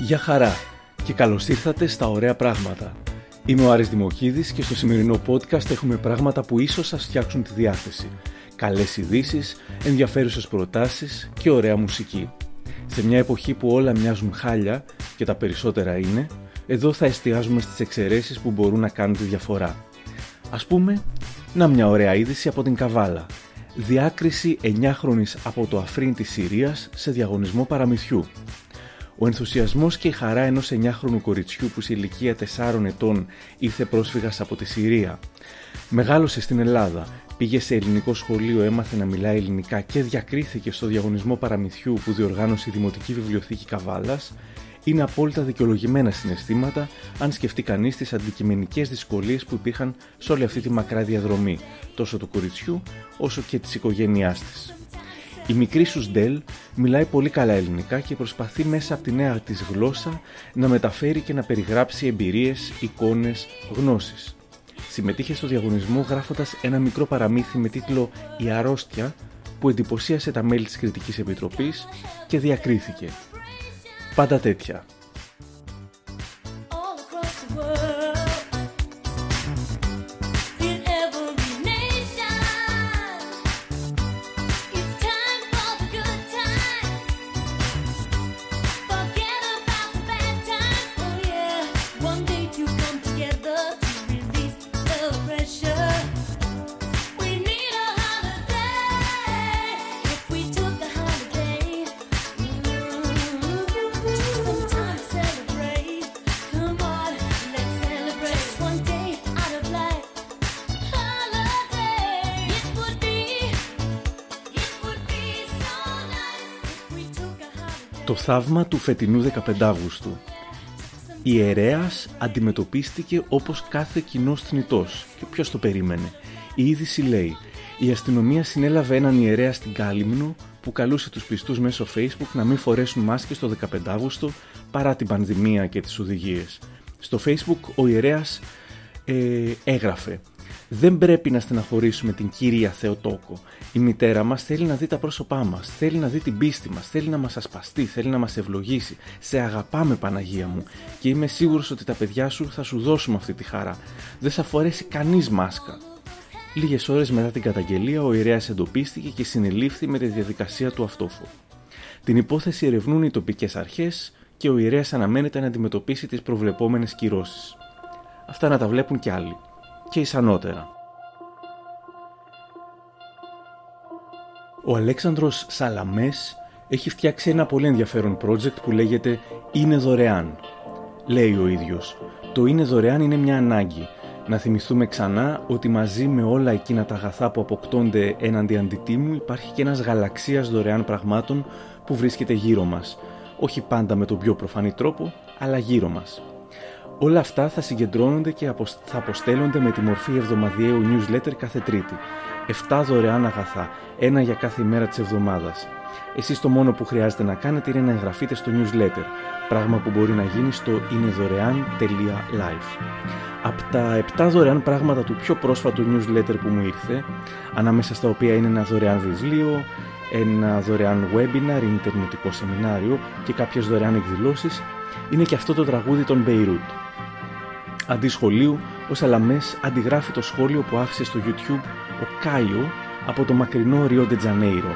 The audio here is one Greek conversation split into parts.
Γεια χαρά και καλώς ήρθατε στα ωραία πράγματα. Είμαι ο Άρης Δημοκίδης και στο σημερινό podcast έχουμε πράγματα που ίσως σας φτιάξουν τη διάθεση. Καλές ειδήσεις, ενδιαφέρουσες προτάσεις και ωραία μουσική. Σε μια εποχή που όλα μοιάζουν χάλια και τα περισσότερα είναι, εδώ θα εστιάζουμε στις εξαιρέσεις που μπορούν να κάνουν τη διαφορά. Ας πούμε, να μια ωραία είδηση από την Καβάλα. Διάκριση 9χρονης από το Αφρίν της Συρίας σε διαγωνισμό παραμυθιού. Ο ενθουσιασμός και η χαρά ενός 9χρονου κοριτσιού που σε ηλικία 4 ετών ήρθε πρόσφυγας από τη Συρία. Μεγάλωσε στην Ελλάδα, πήγε σε ελληνικό σχολείο, έμαθε να μιλάει ελληνικά και διακρίθηκε στο διαγωνισμό παραμυθιού που διοργάνωσε η Δημοτική Βιβλιοθήκη Καβάλας, είναι απόλυτα δικαιολογημένα συναισθήματα αν σκεφτεί κανείς τις αντικειμενικές δυσκολίες που υπήρχαν σε όλη αυτή τη μακρά διαδρομή, τόσο του κοριτσιού όσο και της οικογένειάς της. Η μικρή Σουσντέλ μιλάει πολύ καλά ελληνικά και προσπαθεί μέσα από τη νέα της γλώσσα να μεταφέρει και να περιγράψει εμπειρίες, εικόνες, γνώσεις. Συμμετείχε στο διαγωνισμό γράφοντας ένα μικρό παραμύθι με τίτλο «Η αρρώστια» που εντυπωσίασε τα μέλη της Κριτικής Επιτροπής και διακρίθηκε. Πάντα τέτοια. Το θαύμα του φετινού 15 Αύγουστου. Η ιερέας αντιμετωπίστηκε όπως κάθε κοινό θνητός. Και ποιος το περίμενε. Η είδηση λέει «Η αστυνομία συνέλαβε έναν ιερέα στην Κάλυμνο που καλούσε τους πιστούς μέσω facebook να μην φορέσουν μάσκες το 15 Αύγουστο παρά την πανδημία και τις οδηγίες». Στο facebook ο ιερέας ε, έγραφε δεν πρέπει να στεναχωρήσουμε την κυρία Θεοτόκο. Η μητέρα μας θέλει να δει τα πρόσωπά μας, θέλει να δει την πίστη μας, θέλει να μας ασπαστεί, θέλει να μας ευλογήσει. Σε αγαπάμε, Παναγία μου, και είμαι σίγουρος ότι τα παιδιά σου θα σου δώσουμε αυτή τη χαρά. Δεν θα φορέσει κανείς μάσκα. Λίγες ώρες μετά την καταγγελία, ο ιερέα εντοπίστηκε και συνελήφθη με τη διαδικασία του αυτόφου. Την υπόθεση ερευνούν οι τοπικές αρχές και ο ιερέα αναμένεται να αντιμετωπίσει τις προβλεπόμενες κυρώσεις. Αυτά να τα βλέπουν κι άλλοι και ισανότερα. Ο Αλέξανδρος Σαλαμές έχει φτιάξει ένα πολύ ενδιαφέρον project που λέγεται «Είναι δωρεάν». Λέει ο ίδιος «Το είναι δωρεάν είναι μια ανάγκη. Να θυμηθούμε ξανά ότι μαζί με όλα εκείνα τα αγαθά που αποκτώνται έναντι αντιτίμου υπάρχει και ένας γαλαξίας δωρεάν πραγμάτων που βρίσκεται γύρω μας. Όχι πάντα με τον πιο προφανή τρόπο, αλλά γύρω μας. Όλα αυτά θα συγκεντρώνονται και θα αποστέλλονται με τη μορφή εβδομαδιαίου newsletter κάθε Τρίτη. 7 δωρεάν αγαθά, ένα για κάθε ημέρα της εβδομάδας. Εσείς το μόνο που χρειάζεται να κάνετε είναι να εγγραφείτε στο newsletter, πράγμα που μπορεί να γίνει στο inedωρεάν.live. Από τα 7 δωρεάν πράγματα του πιο πρόσφατου newsletter που μου ήρθε, ανάμεσα στα οποία είναι ένα δωρεάν βιβλίο, ένα δωρεάν webinar, ιντερνετικό σεμινάριο και κάποιες δωρεάν εκδηλώσεις, είναι και αυτό το τραγούδι των Beirut. Αντί σχολείου, ο Σαλαμές αντιγράφει το σχόλιο που άφησε στο YouTube ο Κάιο από το μακρινό Ριό Ντετζανέιρο.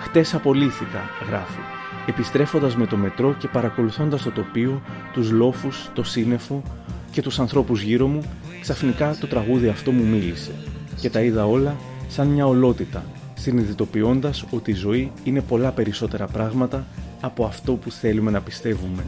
Χτες απολύθηκα, γράφει, επιστρέφοντας με το μετρό και παρακολουθώντας το τοπίο, τους λόφους, το σύννεφο και τους ανθρώπους γύρω μου, ξαφνικά το τραγούδι αυτό μου μίλησε και τα είδα όλα σαν μια ολότητα, συνειδητοποιώντας ότι η ζωή είναι πολλά περισσότερα πράγματα από αυτό που θέλουμε να πιστεύουμε.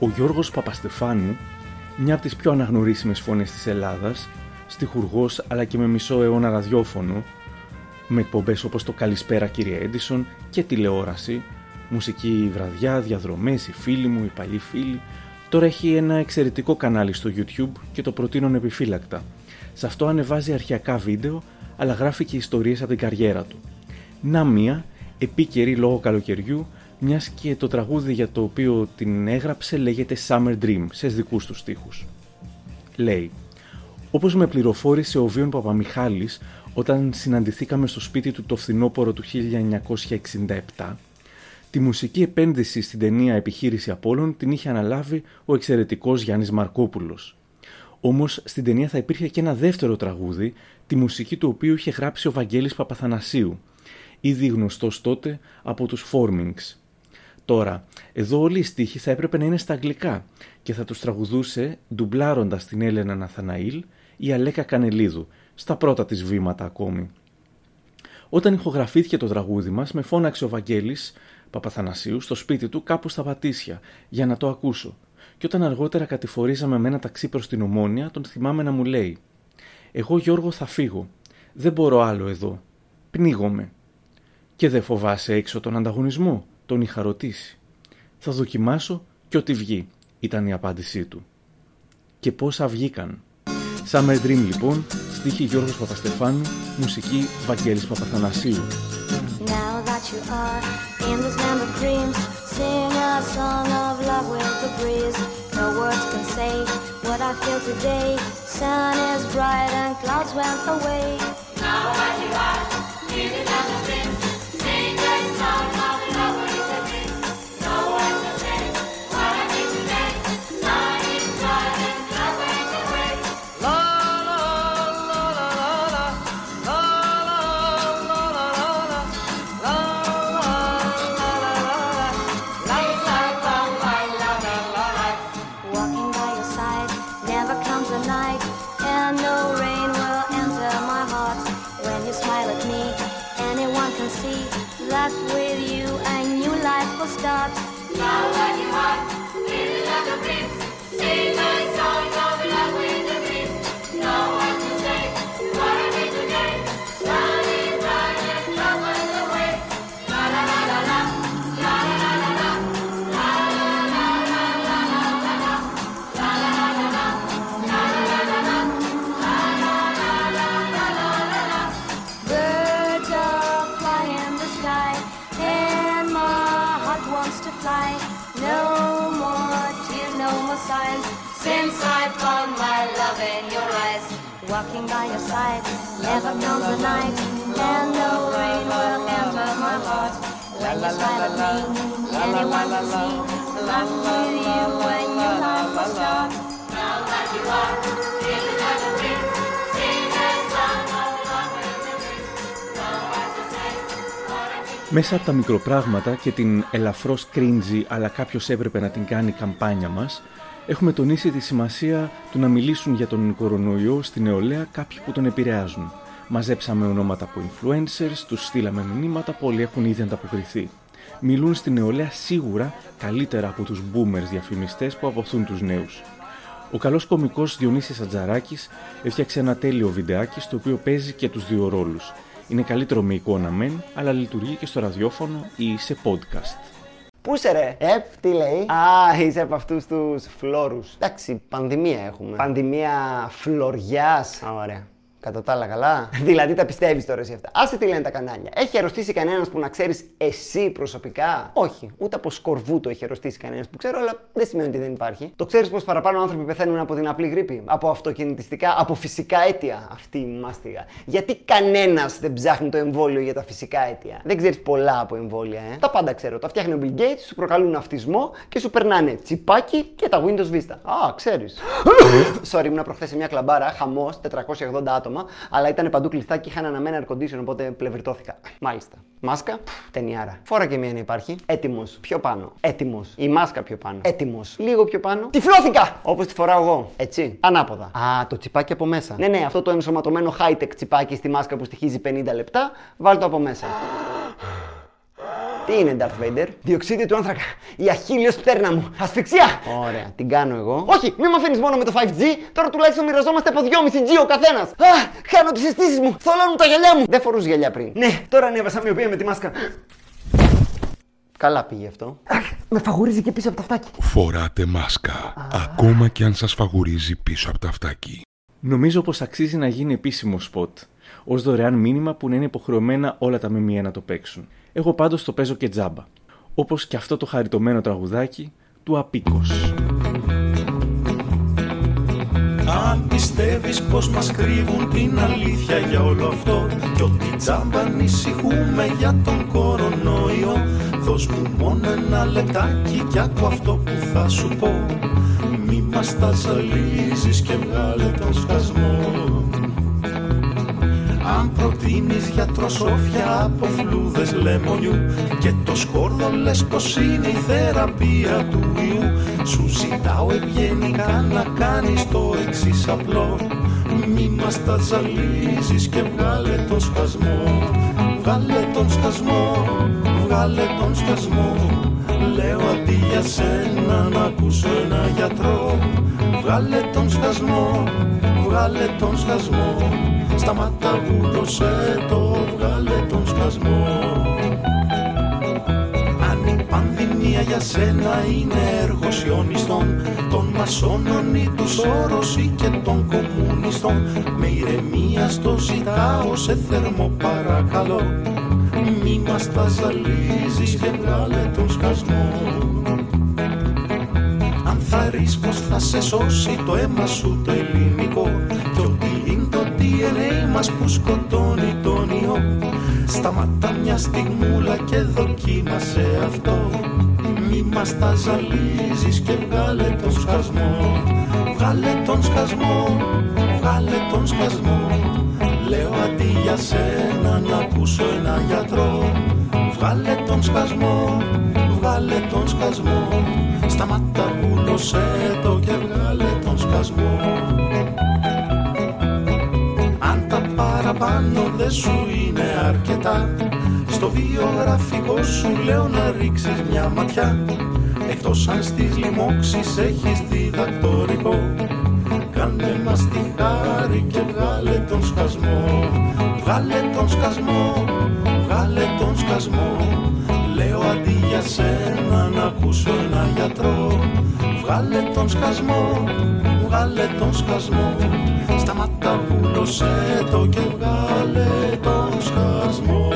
Ο Γιώργος Παπαστεφάνου, μια από τις πιο αναγνωρίσιμες φωνές της Ελλάδας, στιχουργός αλλά και με μισό αιώνα ραδιόφωνο, με εκπομπές όπως το «Καλησπέρα κύριε Έντισον» και τηλεόραση, μουσική βραδιά, διαδρομές, οι φίλοι μου, οι παλιοί φίλοι, τώρα έχει ένα εξαιρετικό κανάλι στο YouTube και το προτείνω επιφύλακτα. Σε αυτό ανεβάζει αρχιακά βίντεο, αλλά γράφει και ιστορίες από την καριέρα του. Να μία, επίκαιρη λόγω καλοκαιριού, μιας και το τραγούδι για το οποίο την έγραψε λέγεται Summer Dream, σε δικούς τους στίχους. Λέει «Όπως με πληροφόρησε ο Βίον Παπαμιχάλης όταν συναντηθήκαμε στο σπίτι του το φθινόπωρο του 1967, τη μουσική επένδυση στην ταινία Επιχείρηση Απόλλων την είχε αναλάβει ο εξαιρετικός Γιάννης Μαρκόπουλος. Όμως στην ταινία θα υπήρχε και ένα δεύτερο τραγούδι, τη μουσική του οποίου είχε γράψει ο Βαγγέλης Παπαθανασίου, ήδη γνωστός τότε από τους Formings. Τώρα, εδώ όλοι οι στίχοι θα έπρεπε να είναι στα αγγλικά και θα τους τραγουδούσε ντουμπλάροντας την Έλενα Ναθαναήλ ή Αλέκα Κανελίδου, στα πρώτα της βήματα ακόμη. Όταν ηχογραφήθηκε το τραγούδι μας, με φώναξε ο Βαγγέλης Παπαθανασίου στο σπίτι του κάπου στα Πατήσια για να το ακούσω. Και όταν αργότερα κατηφορίζαμε με ένα ταξί προς την Ομόνια, τον θυμάμαι να μου λέει «Εγώ Γιώργο θα φύγω. Δεν μπορώ άλλο εδώ. Πνίγομαι». «Και δεν φοβάσαι έξω τον ανταγωνισμό» τον είχα ρωτήσει. «Θα δοκιμάσω και ό,τι βγει», ήταν η απάντησή του. Και πόσα βγήκαν. Summer Dream λοιπόν, στίχη Γιώργος Παπαστεφάνου, μουσική Βαγγέλης Παπαθανασίου. Now that you are in this land of dreams, sing a song of love with the breeze. No words can say what I feel today. Sun is bright and clouds went away. Now that you are in this land of dreams, Never comes a night, and no rain will enter my heart. When you smile at me, anyone can see that's with you when your life will start. Now that you are in the dream, sing a song of love and Μέσα από τα μικροπράγματα και την ελαφρώς cringy αλλά κάποιος έπρεπε να την κάνει καμπάνια μας, έχουμε τονίσει τη σημασία του να μιλήσουν για τον κορονοϊό στην νεολαία κάποιοι που τον επηρεάζουν. Μαζέψαμε ονόματα από influencers, τους στείλαμε μηνύματα που όλοι έχουν ήδη ανταποκριθεί. Μιλούν στην νεολαία σίγουρα καλύτερα από τους boomers διαφημιστές που αποθούν τους νέους. Ο καλός κομικός Διονύσης Ατζαράκης έφτιαξε ένα τέλειο βιντεάκι στο οποίο παίζει και τους δύο ρόλους. Είναι καλύτερο με εικόνα μεν, αλλά λειτουργεί και στο ραδιόφωνο ή σε podcast. Πού είσαι ρε, Επ, τι λέει; Α, είσαι από αυτούς τους φλόρους. Εντάξει, πανδημία έχουμε. Πανδημία φλωριάς. Ωραία. Κατά τα άλλα καλά. δηλαδή τα πιστεύεις τώρα εσύ αυτά. Άσε τι λένε τα κανάλια. Έχει αρρωστήσει κανένας που να ξέρεις εσύ προσωπικά; Όχι. Ούτε από σκορβούτο έχει αρρωστήσει κανένας που ξέρω, αλλά δεν σημαίνει ότι δεν υπάρχει. Το ξέρεις πως παραπάνω άνθρωποι πεθαίνουν από την απλή γρήπη; Από αυτοκινητιστικά, από φυσικά αίτια; Αυτή η μάστιγα. Γιατί κανένας δεν ψάχνει το εμβόλιο για τα φυσικά αίτια; Δεν ξέρεις πολλά από εμβόλια, ε. Τα πάντα ξέρω. Τα φτιάχνει ο Bill Gates, σου προκαλούν αυτισμό και σου περνάνε τσιπάκι και τα Windows Vista. Α, ξέρεις. Sorry, ήμουν προχθές σε μια κλαμπάρα, χαμός, 480 άτομα άτομα, αλλά ήταν παντού κλειστά και είχαν αναμένα air condition, οπότε πλευριτώθηκα. Μάλιστα. Μάσκα, ταινιάρα. Φόρα και μία να υπάρχει. Έτοιμος. Πιο πάνω. Έτοιμος. Η μάσκα πιο πάνω. Έτοιμος. Λίγο πιο πάνω. Τυφλώθηκα! Όπως τη φοράω εγώ. Έτσι. Ανάποδα. Α, το τσιπάκι από μέσα. Ναι, ναι, αυτό το ενσωματωμένο high-tech τσιπάκι στη μάσκα που στοιχίζει 50 λεπτά, βάλ το από μέσα. Τι είναι Darth Vader? Διοξίδιο του άνθρακα. Η αχίλιος πτέρνα μου. Ασφυξία! Ωραία, την κάνω εγώ. Όχι, μην με αφήνεις μόνο με το 5G. Τώρα τουλάχιστον μοιραζόμαστε από 2,5G ο καθένας. Α, χάνω τις αισθήσεις μου. Θολώνουν τα γυαλιά μου. Δεν φορούσε γυαλιά πριν. Ναι, τώρα ανέβασα μοιοπία με τη μάσκα. Καλά πήγε αυτό. Αχ, με φαγουρίζει και πίσω από τα αυτάκι. Φοράτε μάσκα, ακόμα και αν σας φαγουρίζει πίσω από τα αυτάκι. Νομίζω πως αξίζει να γίνει επίσημο σποτ, ως δωρεάν μήνυμα που να είναι υποχρεωμένα όλα τα ΜΜΕ να το παίξουν. Εγώ πάντως το παίζω και τζάμπα. Όπως και αυτό το χαριτωμένο τραγουδάκι του Απίκος. Αν πιστεύεις πως μας κρύβουν την αλήθεια για όλο αυτό Κι ότι τζάμπα ανησυχούμε για τον κορονοϊό Δώσ' μου μόνο ένα λεπτάκι κι άκου αυτό που θα σου πω Μη μας τα ζαλίζεις και βγάλε τον σκασμό αν προτείνεις γιατροσόφια από φλούδες λεμονιού Και το σκόρδο λες πως είναι η θεραπεία του ιού Σου ζητάω ευγενικά να κάνεις το εξής απλό. Μη μας τα ζαλίζεις και βγάλε τον σκασμό Βγάλε τον σκασμό, βγάλε τον σκασμό. Λέω αντί για σένα να ακούσω ένα γιατρό Βγάλε τον σκασμό, βγάλε τον σκασμό Σταμάτα βούλωσέ το, βγάλε τον σκασμό. Αν η πανδημία για σένα είναι έργος ιονιστών Των μασόνων ή τους Σόρος ή και των κομμουνιστών. Με ηρεμία στο ζητάω σε θερμό παρακαλώ. Μη μας τα ζαλίζεις και βγάλε τον σκασμό. Αν θα ρεις πως θα σε σώσει το αίμα σου το ελληνικό DNA μας που σκοτώνει τον ιό. Σταματά μια στιγμούλα και δοκίμασε αυτό. Μη μας τα ζαλίζεις και βγάλε τον σκασμό. Βγάλε τον σκασμό, βγάλε τον σκασμό. Λέω αντί για σένα να ακούσω ένα γιατρό. Βγάλε τον σκασμό, βγάλε τον σκασμό. Σταμάτα βούλωσέ το και βγάλε τον σκασμό. Αν τα παραπάνω δεν σου είναι αρκετά. Στο βιογραφικό σου λέω να ρίξεις μια ματιά. Εκτός αν στις λοιμώξεις έχεις διδακτορικό. Κάνε μας τη χάρη και βγάλε τον σκασμό. Βγάλε τον σκασμό, βγάλε τον σκασμό. Λέω αντί για σένα να ακούσω ένα γιατρό. Βγάλε τον σκασμό, βγάλε τον σκασμό Σταμάτα βούλωσέ το και βγάλε τον σκασμό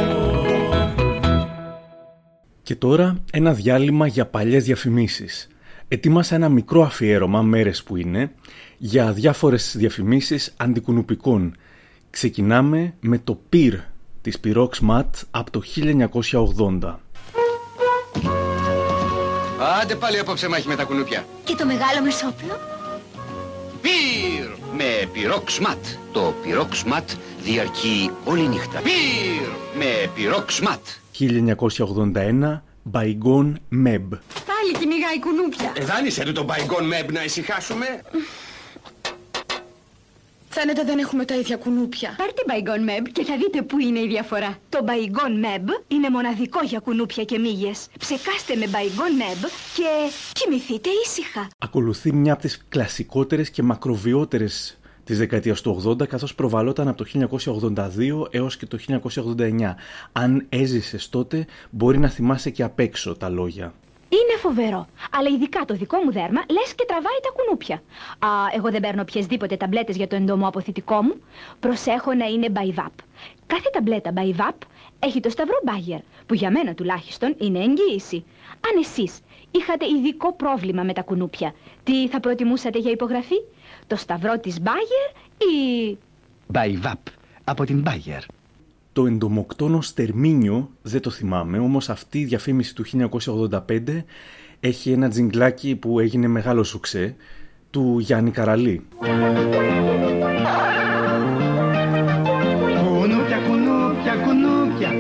Και τώρα ένα διάλειμμα για παλιές διαφημίσεις. Ετοίμασα ένα μικρό αφιέρωμα, μέρες που είναι, για διάφορες διαφημίσεις αντικουνουπικών. Ξεκινάμε με το πυρ της Pyrox Mat από το 1980. Άντε πάλι απόψε μάχη με τα κουνούπια. Και το μεγάλο μεσόπλο. Πυρ με πυρόξ ματ. Το πυρόξ ματ διαρκεί όλη νύχτα. Πυρ με πυρόξ ματ. 1981 Bygone Meb. Πάλι κυνηγάει κουνούπια. Ε, δάνεισε του τον Bygone Meb να ησυχάσουμε. Φαίνεται δεν έχουμε τα ίδια κουνούπια. Πάρτε Bygone Meb και θα δείτε πού είναι η διαφορά. Το Bygone Meb είναι μοναδικό για κουνούπια και μύγες. Ψεκάστε με Bygone Meb και κοιμηθείτε ήσυχα. Ακολουθεί μια από τις κλασικότερες και μακροβιότερες της δεκαετίας του 80 καθώς προβαλόταν από το 1982 έως και το 1989. Αν έζησες τότε μπορεί να θυμάσαι και απ' έξω τα λόγια. Είναι φοβερό. Αλλά ειδικά το δικό μου δέρμα λες και τραβάει τα κουνούπια. Α, εγώ δεν παίρνω οποιασδήποτε ταμπλέτες για το εντομοαποθητικό μου. Προσέχω να είναι Bayvap. Κάθε ταμπλέτα Bayvap έχει το σταυρό Bayer, που για μένα τουλάχιστον είναι εγγύηση. Αν εσείς είχατε ειδικό πρόβλημα με τα κουνούπια, τι θα προτιμούσατε για υπογραφή, το σταυρό της Bayer ή. Μπαϊβάπ από την Bayer. Το εντομοκτόνο στερμίνιο δεν το θυμάμαι, όμως αυτή η διαφήμιση του 1985 έχει ένα τζιγκλάκι που έγινε μεγάλο σουξέ του Γιάννη Καραλή. Κουνούπια, κουνούπια, κουνούπια.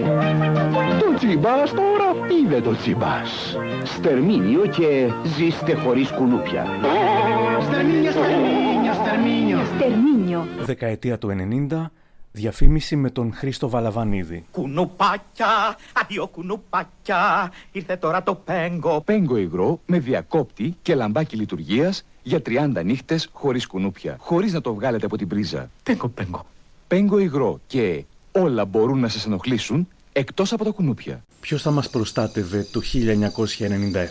Το τσιμπάς τώρα είδε το τσιμπάς; Στερμίνιο και ζήστε χωρίς κουνούπια. Στερμίνιο, στερμίνιο, στερμίνιο. Τερμίνιο. Δεκαετία του 90 Διαφήμιση με τον Χρήστο Βαλαβανίδη. Κουνουπάκια, αδειό κουνουπάκια, ήρθε τώρα το πέγκο. Πέγκο υγρό με διακόπτη και λαμπάκι λειτουργίας για 30 νύχτες χωρίς κουνούπια. Χωρίς να το βγάλετε από την πρίζα. Πέγκο, πέγκο. Πέγκο υγρό και όλα μπορούν να σας ενοχλήσουν εκτός από τα κουνούπια. Ποιος θα μας προστάτευε το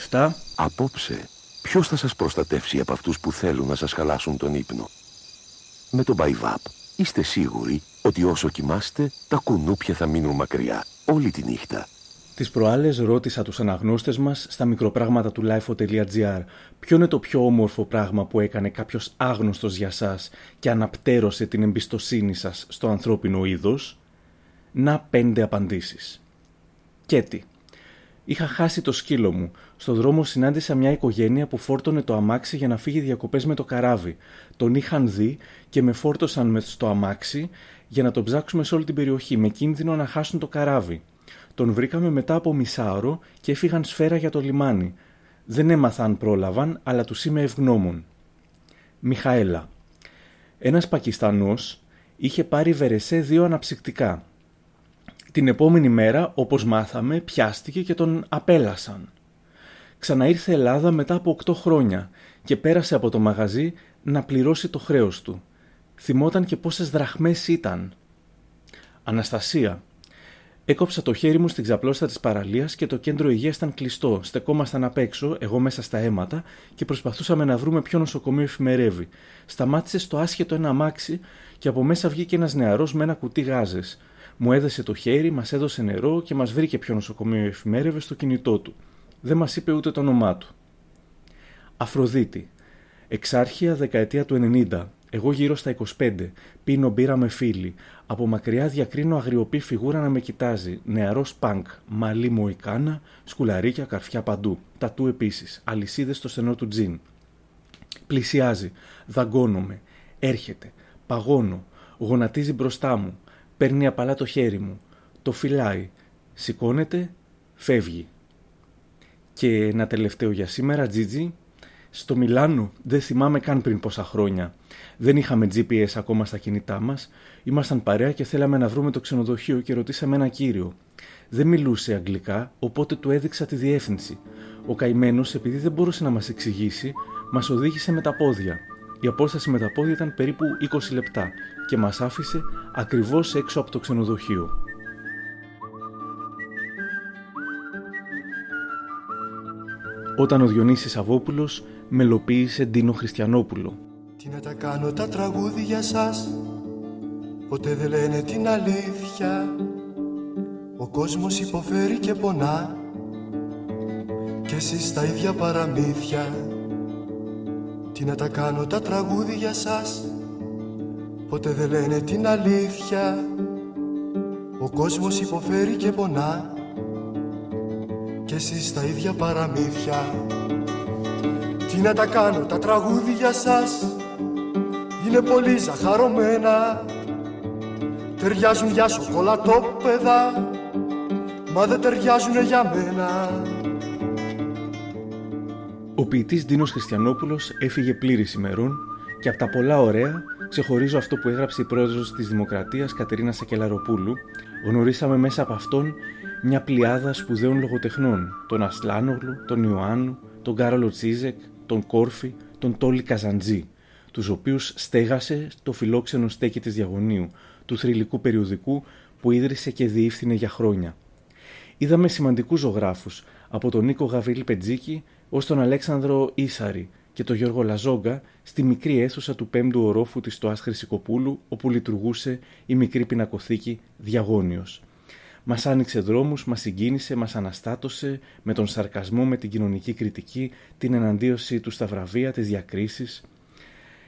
1997. Απόψε, ποιος θα σας προστατεύσει από αυτούς που θέλουν να σας χαλάσουν τον ύπνο; Με το Μπαϊβάπ είστε σίγουροι; Ότι όσο κοιμάστε, τα κουνούπια θα μείνουν μακριά όλη τη νύχτα. Τις προάλλες ρώτησα τους αναγνώστες μας στα μικροπράγματα του lifeo.gr ποιο είναι το πιο όμορφο πράγμα που έκανε κάποιος άγνωστος για σας και αναπτέρωσε την εμπιστοσύνη σας στο ανθρώπινο είδος; Να πέντε απαντήσεις. Κέτι. Είχα χάσει το σκύλο μου. Στο δρόμο συνάντησα μια οικογένεια που φόρτωνε το αμάξι για να φύγει διακοπές με το καράβι. Τον είχαν δει και με φόρτωσαν μες στο αμάξι για να τον ψάξουμε σε όλη την περιοχή, με κίνδυνο να χάσουν το καράβι. Τον βρήκαμε μετά από μισάωρο και έφυγαν σφαίρα για το λιμάνι. Δεν έμαθα αν πρόλαβαν, αλλά τους είμαι ευγνώμων. Μιχαέλα. Ένας Πακιστανός είχε πάρει βερεσέ δύο αναψυκτικά. Την επόμενη μέρα, όπως μάθαμε, πιάστηκε και τον απέλασαν. Ξαναήρθε Ελλάδα μετά από 8 χρόνια και πέρασε από το μαγαζί να πληρώσει το χρέος του. Θυμόταν και πόσες δραχμές ήταν. Αναστασία. Έκοψα το χέρι μου στην ξαπλώστα της παραλίας και το κέντρο υγείας ήταν κλειστό. Στεκόμασταν απ' έξω, εγώ μέσα στα αίματα, και προσπαθούσαμε να βρούμε ποιο νοσοκομείο εφημερεύει. Σταμάτησε στο άσχετο ένα αμάξι και από μέσα βγήκε ένας νεαρός με ένα κουτί γάζες. Μου έδεσε το χέρι, μας έδωσε νερό και μας βρήκε ποιο νοσοκομείο εφημέρευε στο κινητό του. Δεν μας είπε ούτε το όνομά του. Αφροδίτη. Εξάρχεια δεκαετία του 90. Εγώ γύρω στα 25. Πίνω μπύρα με φίλοι. Από μακριά διακρίνω αγριοπή φιγούρα να με κοιτάζει. Νεαρός πανκ. Μαλή μοϊκάνα, σκουλαρίκια, καρφιά παντού. Τατού επίσης. Αλυσίδες στο στενό του τζιν. Πλησιάζει. Δαγκώνομαι. Έρχεται. Παγώνω. Γονατίζει μπροστά μου. Παίρνει απαλά το χέρι μου. Το φυλάει. Σηκώνεται. Φεύγει. Και ένα τελευταίο για σήμερα, Τζίτζι. Στο Μιλάνο δεν θυμάμαι καν πριν πόσα χρόνια. Δεν είχαμε GPS ακόμα στα κινητά μας. Ήμασταν παρέα και θέλαμε να βρούμε το ξενοδοχείο και ρωτήσαμε ένα κύριο. Δεν μιλούσε αγγλικά, οπότε του έδειξα τη διεύθυνση. Ο καημένος, επειδή δεν μπορούσε να μας εξηγήσει, μας οδήγησε με τα πόδια. Η απόσταση με τα πόδια ήταν περίπου 20 λεπτά και μας άφησε ακριβώς έξω από το ξενοδοχείο. Όταν ο Διονύσης Σαββόπουλος μελοποίησε Ντίνο Χριστιανόπουλο. Τι να τα κάνω τα τραγούδια σας Ποτέ δεν λένε την αλήθεια. Ο κόσμος υποφέρει και πονά Και εσείς τα ίδια παραμύθια. Τι να τα κάνω τα τραγούδια σας Ποτέ δεν λένε την αλήθεια. Ο κόσμος υποφέρει και πονά Και εσείς τα ίδια παραμύθια. Τι να τα κάνω τα τραγούδια σας είναι πολύ ζαχαρωμένα. Ταιριάζουν για σοκολατόπεδα Μα δεν ταιριάζουν για μένα. Ο ποιητής Δίνος Χριστιανόπουλος έφυγε πλήρης ημερών και από τα πολλά ωραία ξεχωρίζω αυτό που έγραψε η πρόεδρος της Δημοκρατίας Κατερίνα Σακελαροπούλου. Γνωρίσαμε μέσα από αυτόν μια πλειάδα σπουδαίων λογοτεχνών, τον Ασλάνογλου, τον Ιωάννου, τον Κάρολο Τσίζεκ, τον Κόρφη, τον Τόλι Καζαντζή τους οποίους στέγασε το φιλόξενο στέκι της Διαγωνίου, του θρηλυκού περιοδικού που ίδρυσε και διεύθυνε για χρόνια. Είδαμε σημαντικούς ζωγράφους, από τον Νίκο Γαβρίλη Πετζίκη ως τον Αλέξανδρο Ίσαρη και τον Γιώργο Λαζόγκα στη μικρή αίθουσα του πέμπτου ορόφου της Στοάς Χρυσικοπούλου όπου λειτουργούσε η μικρή πινακοθήκη Διαγώνιος. Μας άνοιξε δρόμους, μας συγκίνησε, μας αναστάτωσε με τον σαρκασμό, με την κοινωνική κριτική, την εναντίωση του στα βραβεία, τις διακρίσεις,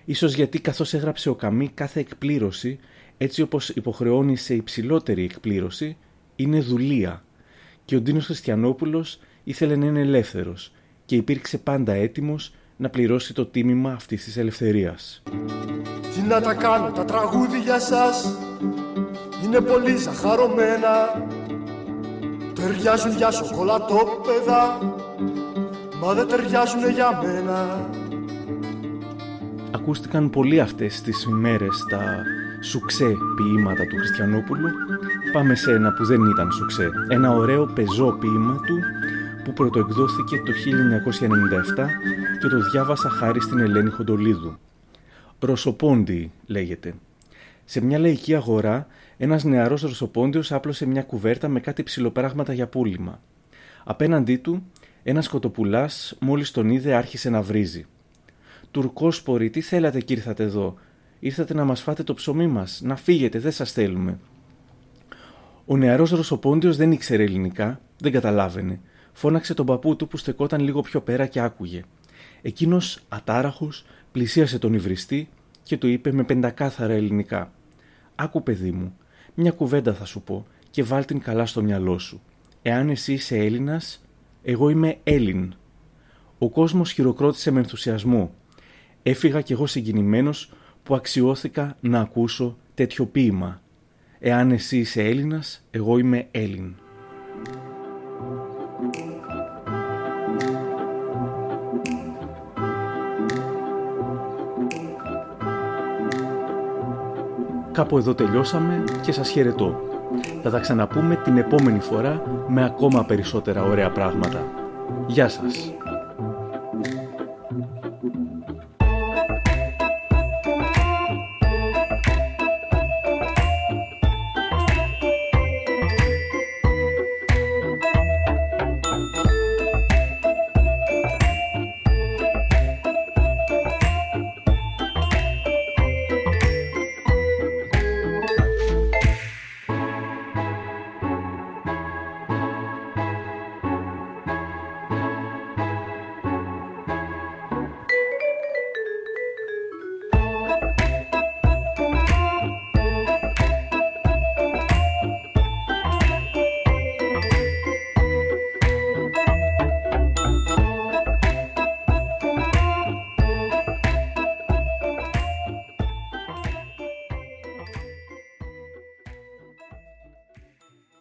Ίσως γιατί καθώς έγραψε ο Καμί κάθε εκπλήρωση, έτσι όπως υποχρεώνει σε υψηλότερη εκπλήρωση, είναι δουλεία. Και ο Ντίνος Χριστιανόπουλος ήθελε να είναι ελεύθερος και υπήρξε πάντα έτοιμος να πληρώσει το τίμημα αυτής της ελευθερίας. Τι να τα κάνω τα τραγούδια σας; Είναι πολύ ζαχαρωμένα Ταιριάζουν για σοκολατόπεδα μα δεν ταιριάζουν για μένα ακούστηκαν πολύ αυτές τις ημέρες στα σουξέ ποίηματα του Χριστιανόπουλου, πάμε σε ένα που δεν ήταν σουξέ. Ένα ωραίο πεζό ποίημα του που πρωτοεκδόθηκε το 1997 και το διάβασα χάρη στην Ελένη Χοντολίδου. Ρωσοπόντι λέγεται. Σε μια λαϊκή αγορά, ένας νεαρός Ρωσοπόντιος άπλωσε μια κουβέρτα με κάτι ψηλοπράγματα για πούλημα. Απέναντί του, ένας σκοτοπουλάς, μόλις τον είδε, άρχισε να βρίζει. Τουρκόσποροι, τι θέλατε και ήρθατε εδώ; Ήρθατε να μας φάτε το ψωμί μας. Να φύγετε, δεν σας θέλουμε. Ο νεαρός Ρωσοπόντιος δεν ήξερε ελληνικά, δεν καταλάβαινε. Φώναξε τον παππού του που στεκόταν λίγο πιο πέρα και άκουγε. Εκείνος, ατάραχος, πλησίασε τον υβριστή και του είπε με πεντακάθαρα ελληνικά. Άκου, παιδί μου, μια κουβέντα θα σου πω και βάλ την καλά στο μυαλό σου. Εάν εσύ είσαι Έλληνας, εγώ είμαι Έλλην. Ο κόσμος χειροκρότησε με ενθουσιασμό. Έφυγα κι εγώ συγκινημένος που αξιώθηκα να ακούσω τέτοιο ποίημα. Εάν εσύ είσαι Έλληνας, εγώ είμαι Έλλην. Κάπου εδώ τελειώσαμε και σας χαιρετώ. Θα τα ξαναπούμε την επόμενη φορά με ακόμα περισσότερα ωραία πράγματα. Γεια σας!